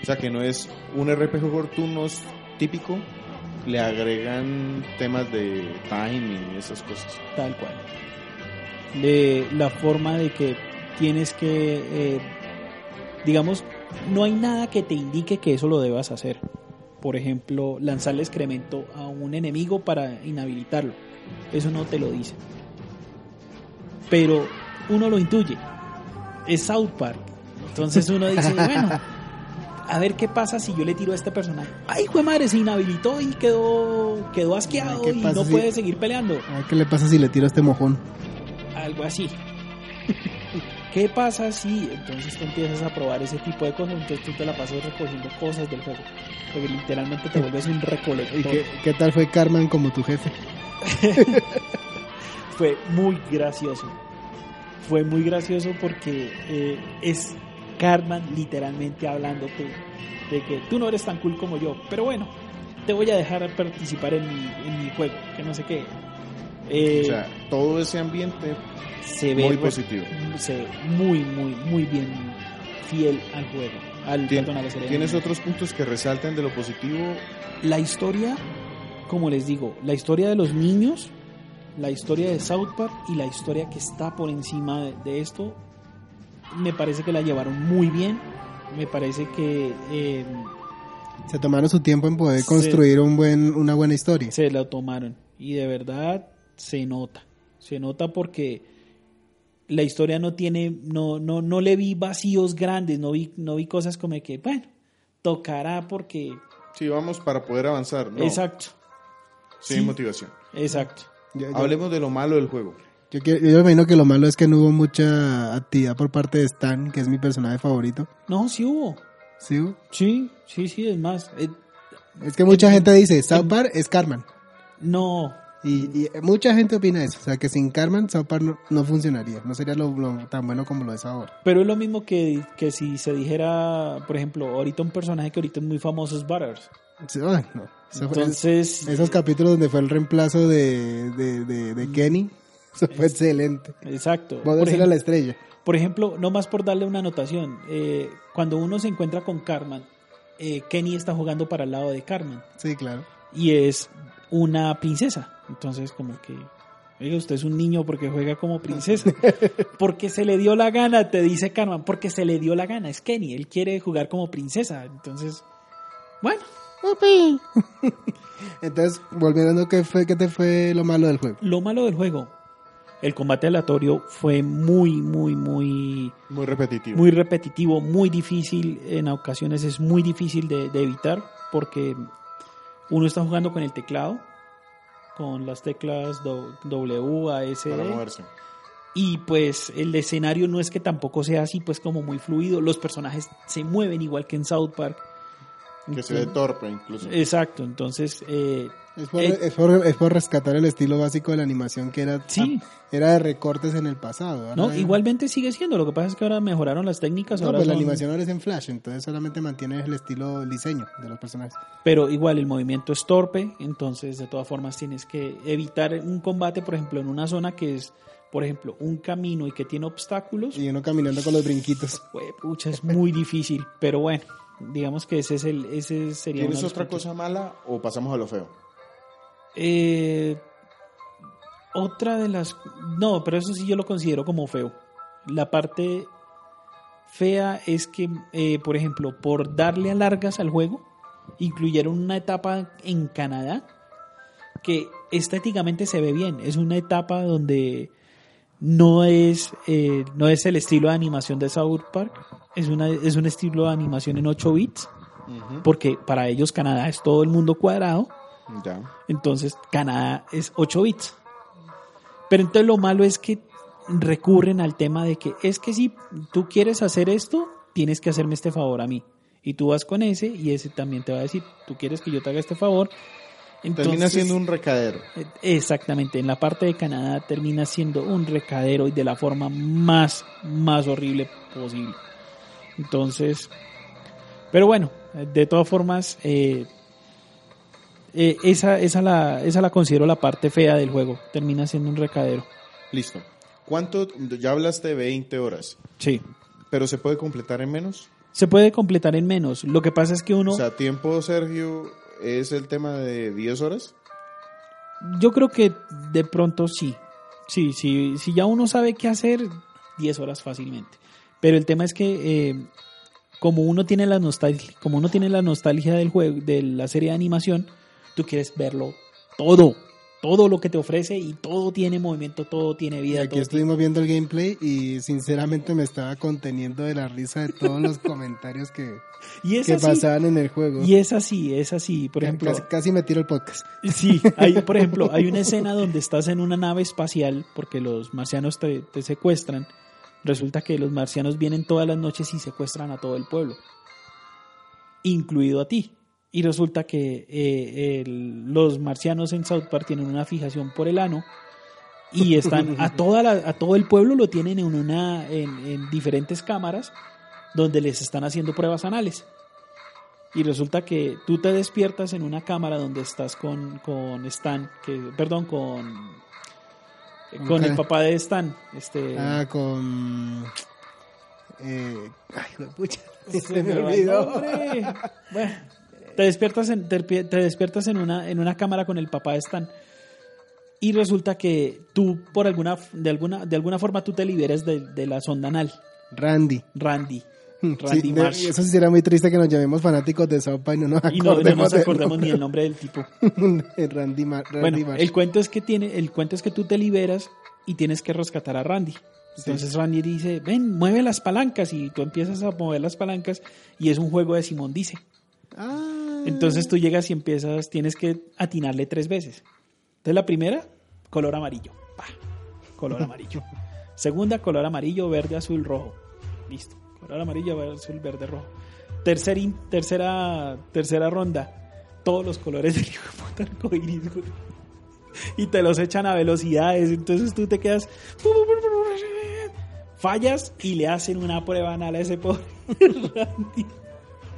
Speaker 3: O sea, que no es un RPG por turnos típico, le agregan temas de time y esas cosas.
Speaker 2: Tal cual. De la forma de que tienes que, eh, digamos, no hay nada que te indique que eso lo debas hacer. Por ejemplo, lanzarle excremento a un enemigo para inhabilitarlo. Eso no te lo dice. Pero uno lo intuye. Es South Park. Entonces uno dice, (laughs) bueno, a ver qué pasa si yo le tiro a este personaje. Ay, hijo de madre, se inhabilitó y quedó, quedó asqueado
Speaker 4: Ay, ¿qué
Speaker 2: y no
Speaker 4: si-
Speaker 2: puede seguir peleando.
Speaker 4: A ver qué le pasa si le tiro a este mojón.
Speaker 2: Algo así. (laughs) ¿Qué pasa si entonces tú empiezas a probar ese tipo de cosas? Entonces tú te la pasas recogiendo cosas del juego. Porque literalmente te vuelves un recolector. (laughs)
Speaker 4: ¿Y qué, qué tal fue Carmen como tu jefe? (laughs)
Speaker 2: Fue muy gracioso. Fue muy gracioso porque eh, es Cartman literalmente hablándote de que tú no eres tan cool como yo. Pero bueno, te voy a dejar participar en mi, en mi juego, que no sé qué. Eh,
Speaker 3: O sea, todo ese ambiente
Speaker 2: se ve
Speaker 3: muy positivo.
Speaker 2: se ve muy, muy, muy bien fiel al juego. Al,
Speaker 3: Tien-
Speaker 2: perdón, a.
Speaker 3: ¿Tienes otros puntos que resalten de lo positivo?
Speaker 2: La historia, como les digo, la historia de los niños, la historia de South Park y la historia que está por encima de, de esto, me parece que la llevaron muy bien. Me parece que eh,
Speaker 4: Se tomaron su tiempo en poder construir un buen, una buena historia.
Speaker 2: se la tomaron. Y de verdad se nota. Se nota porque la historia no tiene, no, no, no le vi vacíos grandes, no vi, no vi cosas como que, bueno, tocará porque.
Speaker 3: Sí, vamos para poder avanzar. No,
Speaker 2: Exacto,
Speaker 3: sin
Speaker 2: sí.
Speaker 3: motivación.
Speaker 2: exacto.
Speaker 3: Hablemos de lo malo del juego.
Speaker 4: Yo quiero- yo me imagino que lo malo es que no hubo mucha actividad por parte de Stan, que es mi personaje favorito.
Speaker 2: No, sí hubo.
Speaker 4: ¿Sí? hubo?
Speaker 2: Sí, sí, sí, es más. eh,
Speaker 4: Es que mucha gente dice, South Park es Carmen.
Speaker 2: no,
Speaker 4: Y, y mucha gente opina eso. O sea, que sin Carmen, South Park no, no funcionaría. No sería lo, lo tan bueno como lo es ahora.
Speaker 2: pero es lo mismo que, que si se dijera, por ejemplo, ahorita un personaje que ahorita es muy famoso es Butters.
Speaker 4: Sí, no. Fue-
Speaker 2: Entonces,
Speaker 4: esos capítulos donde fue el reemplazo de, de, de, de Kenny, (laughs) eso fue excelente.
Speaker 2: exacto. Por
Speaker 4: era
Speaker 2: ejemplo,
Speaker 4: la estrella.
Speaker 2: Por ejemplo, no más por darle una anotación, eh, cuando uno se encuentra con Carmen, eh, Kenny está jugando para el lado de Carmen
Speaker 4: Sí, claro.
Speaker 2: y es una princesa. Entonces, como que, oiga, usted es un niño porque juega como princesa. (laughs) Porque se le dio la gana, te dice Carmen, porque se le dio la gana. Es Kenny, él quiere jugar como princesa. Entonces, bueno, (laughs)
Speaker 4: Entonces, volviendo, ¿qué, fue, ¿qué te fue lo malo del juego?
Speaker 2: lo malo del juego, el combate aleatorio fue muy, muy, muy
Speaker 3: Muy repetitivo.
Speaker 2: muy repetitivo, muy difícil, en ocasiones es muy difícil de, de evitar porque uno está jugando con el teclado, con las teclas W, A, S,
Speaker 3: para moverse.
Speaker 2: y pues el escenario no es que tampoco sea así pues como muy fluido, los personajes se mueven igual que en South Park.
Speaker 3: Que se ve torpe incluso.
Speaker 2: Exacto, entonces eh,
Speaker 4: Es por,
Speaker 2: Eh,
Speaker 4: es, por, es por rescatar el estilo básico de la animación que era,
Speaker 2: Sí.
Speaker 4: era de recortes en el pasado.
Speaker 2: No, igualmente sigue siendo, lo que pasa es que ahora mejoraron las técnicas,
Speaker 4: No,
Speaker 2: ahora
Speaker 4: pues la animación ahora es en Flash, entonces solamente mantiene el estilo, el diseño de los personajes.
Speaker 2: pero igual el movimiento es torpe, entonces de todas formas tienes que evitar un combate, por ejemplo, en una zona que es, por ejemplo, un camino y que tiene obstáculos,
Speaker 4: Y uno caminando con los brinquitos.
Speaker 2: pucha, es muy difícil, pero bueno, digamos que ese es el, ese sería
Speaker 3: ¿Tienes otra
Speaker 2: puntos.
Speaker 3: cosa mala o pasamos a lo feo?
Speaker 2: Eh, otra de las, no, pero eso sí yo lo considero como feo. La parte fea es que, eh, por ejemplo, por darle a largas al juego, incluyeron una etapa en Canadá que estéticamente se ve bien. Es una etapa donde no es, eh, no es el estilo de animación de South Park, es, una, es un estilo de animación en 8 bits, porque para ellos Canadá es todo el mundo cuadrado,
Speaker 3: Ya.
Speaker 2: entonces Canadá es 8 bits. Pero entonces lo malo es que recurren al tema de que es que si tú quieres hacer esto, tienes que hacerme este favor a mí. Y tú vas con ese y ese también te va a decir, tú quieres que yo te haga este favor.
Speaker 3: Termina siendo un recadero.
Speaker 2: Exactamente, en la parte de Canadá termina siendo un recadero y de la forma más, más horrible posible. Entonces, pero bueno, de todas formas, eh, eh, esa, esa, la, esa la considero la parte fea del juego, termina siendo un recadero.
Speaker 3: Listo. ¿Cuánto? Ya hablaste de 20 horas,
Speaker 2: Sí.
Speaker 3: pero ¿se puede completar en menos?
Speaker 2: Se puede completar en menos. Lo que pasa es que uno,
Speaker 3: O sea, tiempo, Sergio, es el tema de 10 horas.
Speaker 2: yo creo que de pronto sí. Sí, sí, si ya uno sabe qué hacer, 10 horas fácilmente. Pero el tema es que eh, como uno tiene la nostalgia, como uno tiene la nostalgia del juego, de la serie de animación, tú quieres verlo todo, todo lo que te ofrece y todo tiene movimiento, todo tiene
Speaker 4: Y
Speaker 2: vida.
Speaker 4: aquí estuvimos viendo el gameplay y sinceramente me estaba conteniendo de la risa de todos los (laughs) comentarios que,
Speaker 2: y es
Speaker 4: que
Speaker 2: así,
Speaker 4: pasaban en el juego.
Speaker 2: y es así, es así. Por ejemplo,
Speaker 4: casi, casi me tiro el podcast.
Speaker 2: Sí, hay, por (laughs) ejemplo, hay una escena donde estás en una nave espacial porque los marcianos te, te secuestran. Resulta que los marcianos vienen todas las noches y secuestran a todo el pueblo, incluido a ti. Y resulta que eh, el- los marcianos en South Park tienen una fijación por el ano y están (laughs) a toda la- a todo el pueblo lo tienen en una en, en diferentes cámaras donde les están haciendo pruebas anales. Y resulta que tú te despiertas en una cámara donde estás con, con Stan, que, perdón, con, con el papá de Stan. Este,
Speaker 4: Ah, con... Eh, ay, pucha,
Speaker 2: se (laughs)
Speaker 4: se me olvidó.
Speaker 2: nombre. Bueno, te despiertas en, te, te despiertas en una, en una cámara con el papá de Stan. Y resulta que tú, por alguna, de alguna, de alguna forma, tú te liberas de, de la sonda anal.
Speaker 4: Randy.
Speaker 2: Randy.
Speaker 4: Sí,
Speaker 2: Randy
Speaker 4: de-
Speaker 2: Marsh.
Speaker 4: eso sí será muy triste que nos llamemos fanáticos de South Park y no nos
Speaker 2: Y no, no
Speaker 4: acordemos,
Speaker 2: nos ni el nombre del tipo. (laughs)
Speaker 4: Randy, Mar Randy
Speaker 2: Bueno,
Speaker 4: Marsh.
Speaker 2: el cuento es que tiene, el cuento es que tú te liberas y tienes que rescatar a Randy. Entonces Randy dice, ven, mueve las palancas y tú empiezas a mover las palancas y es un juego de Simón dice.
Speaker 4: Ah,
Speaker 2: Entonces tú llegas y empiezas, tienes que atinarle tres veces. Entonces la primera, color amarillo. Pa, color amarillo. Segunda, color amarillo, verde, azul, rojo. Listo. Color amarillo, verde, azul, verde, rojo. Tercer tercera, tercera ronda. Todos los colores del hijo de. Y te los echan a velocidades. Entonces tú te quedas. Fallas y le hacen una prueba anal a ese pobre Randy.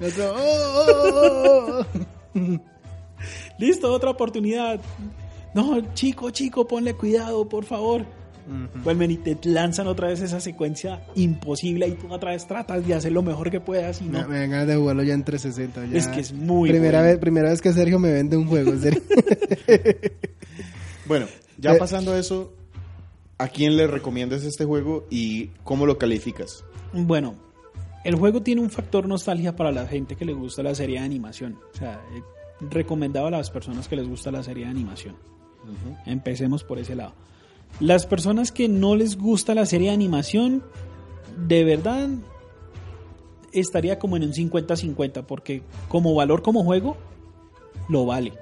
Speaker 4: Otro, oh, oh, oh, oh. (laughs)
Speaker 2: Listo, otra oportunidad. No, chico, chico, ponle cuidado, por favor. Vuelven y te lanzan otra vez esa secuencia imposible y tú otra vez tratas de hacer lo mejor que puedas y
Speaker 4: Me,
Speaker 2: no.
Speaker 4: me dan ganas de jugarlo ya en 360. ya.
Speaker 2: Es que es muy
Speaker 4: primera
Speaker 2: bueno.
Speaker 4: vez Primera vez que Sergio me vende un juego, en serio. (laughs)
Speaker 3: Bueno, ya
Speaker 4: Eh.
Speaker 3: pasando eso, ¿a quién le recomiendas este juego y cómo lo calificas?
Speaker 2: Bueno, el juego tiene un factor nostalgia para la gente que le gusta la serie de animación. O sea, eh, recomendado a las personas que les gusta la serie de animación. Empecemos por ese lado. Las personas que no les gusta la serie de animación, de verdad, estaría como en un 50-50, porque como valor como juego, lo vale.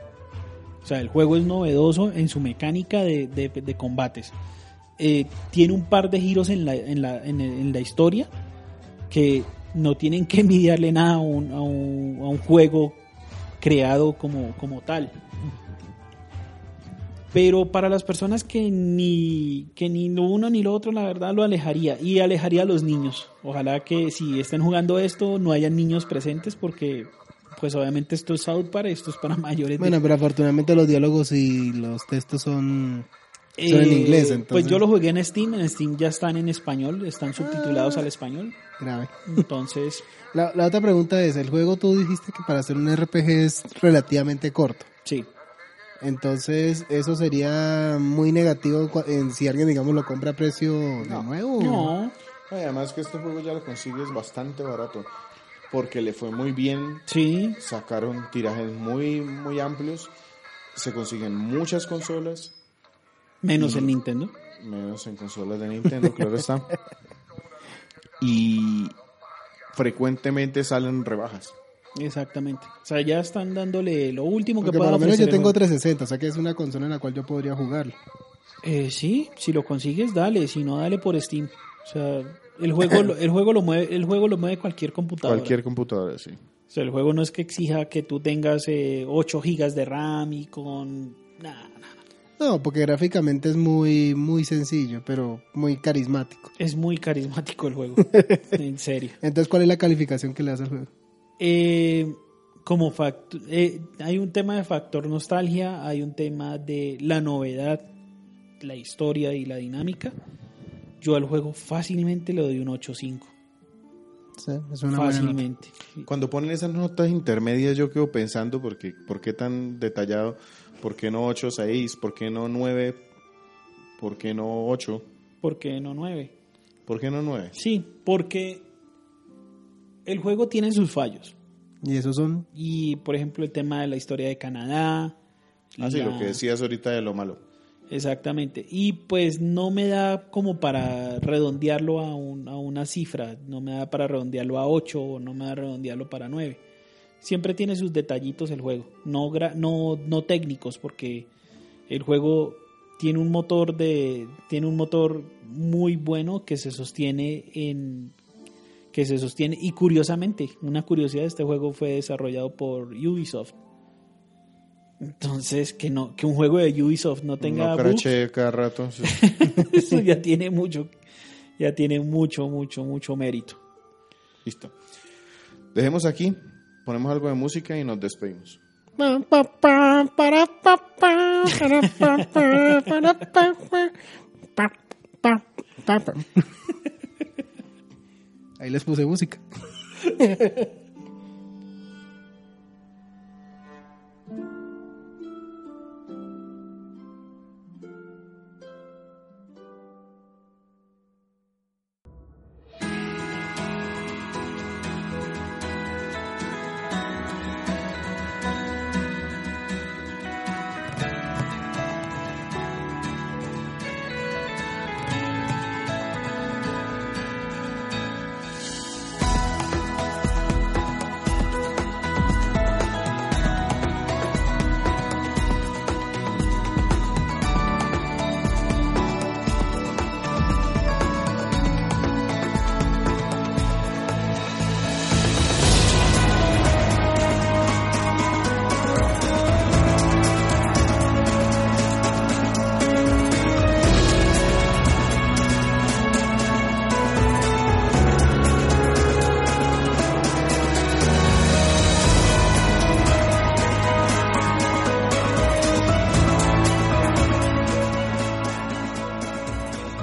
Speaker 2: O sea, el juego es novedoso en su mecánica de, de- de combates. Eh, tiene un par de giros en la, en la, en el- en la historia que no tienen que envidiarle nada a un, a un- a un juego creado como, como tal. Pero para las personas que ni, que ni lo uno ni lo otro, la verdad lo alejaría. Y alejaría a los niños. Ojalá que si estén jugando esto, no hayan niños presentes porque, pues obviamente esto es South Park, esto es para (laughs) mayores.
Speaker 4: bueno, pero afortunadamente los diálogos y los textos son... son en
Speaker 2: Eh,
Speaker 4: inglés, entonces.
Speaker 2: Pues yo lo jugué en Steam, en Steam ya están en español, están subtitulados al español.
Speaker 4: Grave.
Speaker 2: Entonces, (laughs)
Speaker 4: La, la otra pregunta es, el juego tú dijiste que para hacer un RPG es relativamente corto.
Speaker 2: sí.
Speaker 4: Entonces, eso sería muy negativo en si alguien, digamos, lo compra a precio de nuevo.
Speaker 2: No,
Speaker 3: Además que este juego ya lo consigues bastante barato, porque le fue muy bien,
Speaker 2: sí,
Speaker 3: sacaron tirajes muy, muy amplios, se consiguen muchas consolas,
Speaker 2: menos el Nintendo.
Speaker 3: menos en consolas de Nintendo, claro está. (laughs) Y frecuentemente salen rebajas.
Speaker 2: Exactamente. O sea, ya están dándole lo último que
Speaker 4: Porque por lo menos yo tengo
Speaker 2: juego.
Speaker 4: 360, o sea que es una consola en la cual yo podría jugar.
Speaker 2: Eh, sí, si lo consigues, dale. Si no, dale por Steam. O sea, el juego, lo- el juego lo mueve, el juego lo mueve cualquier computadora.
Speaker 3: Cualquier computadora, sí.
Speaker 2: O sea, el juego no es que exija que tú tengas eh, 8 gigas de RAM y con... Nah, nah,
Speaker 4: No, porque gráficamente es muy, muy sencillo, pero muy carismático.
Speaker 2: Es muy carismático el juego. (laughs) en serio.
Speaker 4: Entonces, ¿cuál es la calificación que le das al juego?
Speaker 2: Eh, como fact- eh, hay un tema de factor nostalgia, hay un tema de la novedad, la historia y la dinámica. Yo al juego fácilmente le doy un 8.5.
Speaker 4: Sí, es una buena nota.
Speaker 2: Fácilmente.
Speaker 3: Cuando ponen esas notas intermedias yo quedo pensando porque ¿por qué tan detallado? ¿Por qué no 8, 6? ¿Por qué no 9? ¿Por qué no 8?
Speaker 2: ¿Por qué no 9?
Speaker 3: ¿Por qué no 9?
Speaker 2: Sí, porque el juego tiene sus fallos.
Speaker 4: Y esos son.
Speaker 2: Y por ejemplo el tema de la historia de Canadá.
Speaker 3: Así
Speaker 2: la-
Speaker 3: Ah, lo que decías ahorita de lo malo.
Speaker 2: Exactamente. Y pues no me da como para redondearlo a, un- a una cifra, no me da para redondearlo a 8 o no me da redondearlo para 9. Siempre tiene sus detallitos el juego, no, gra- no, no técnicos, porque el juego tiene un motor de tiene un motor muy bueno que se sostiene en que se sostiene y curiosamente una curiosidad este juego fue desarrollado por Ubisoft entonces que no que un juego de Ubisoft no tenga
Speaker 3: no
Speaker 2: bugs,
Speaker 3: cada rato. sí. (laughs)
Speaker 2: eso ya tiene mucho ya tiene mucho mucho mucho mérito
Speaker 3: Listo. Dejemos aquí, ponemos algo de música y nos despedimos. (laughs)
Speaker 4: Ahí les puse música. (laughs)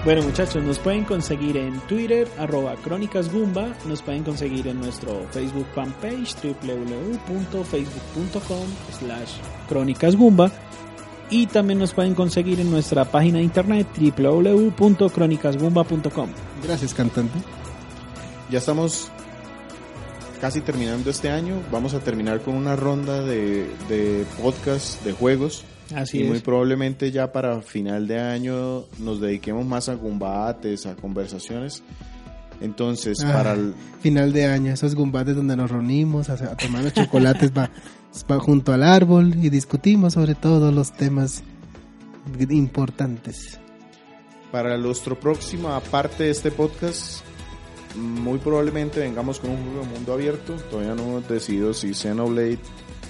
Speaker 2: Bueno muchachos, nos pueden conseguir en Twitter, arroba Crónicas nos pueden conseguir en nuestro Facebook fanpage, www.facebook.com slash Crónicas y también nos pueden conseguir en nuestra página de internet, www.crónicasgumba.com.
Speaker 4: Gracias, cantante.
Speaker 3: Ya estamos casi terminando este año. Vamos a terminar con una ronda de, de podcast de juegos.
Speaker 2: Así
Speaker 3: y muy probablemente ya para final de año nos dediquemos más a combates, a conversaciones. Entonces,
Speaker 4: Ah,
Speaker 3: para el,
Speaker 4: Final de año, esos gumbates donde nos reunimos a, a tomar los chocolates va, va junto al árbol y discutimos sobre todos los temas importantes.
Speaker 3: para nuestro próximo, aparte de este podcast, muy probablemente vengamos con un juego de mundo abierto. Todavía no hemos decidido si Xenoblade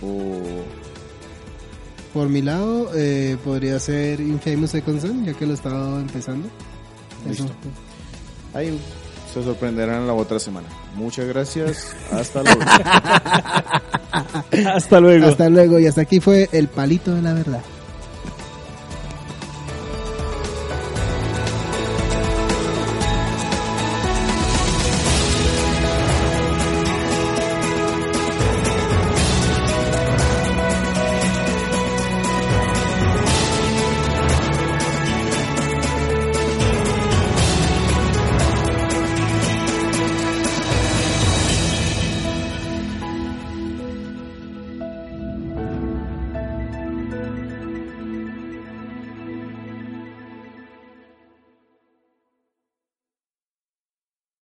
Speaker 3: o
Speaker 4: Por mi lado, eh, podría ser Infamous Second Son, ya que lo he estado empezando. Eso.
Speaker 3: Ahí se sorprenderán la otra semana. Muchas gracias. Hasta luego. (laughs)
Speaker 2: Hasta luego.
Speaker 4: Hasta luego, y hasta aquí fue el palito de la verdad.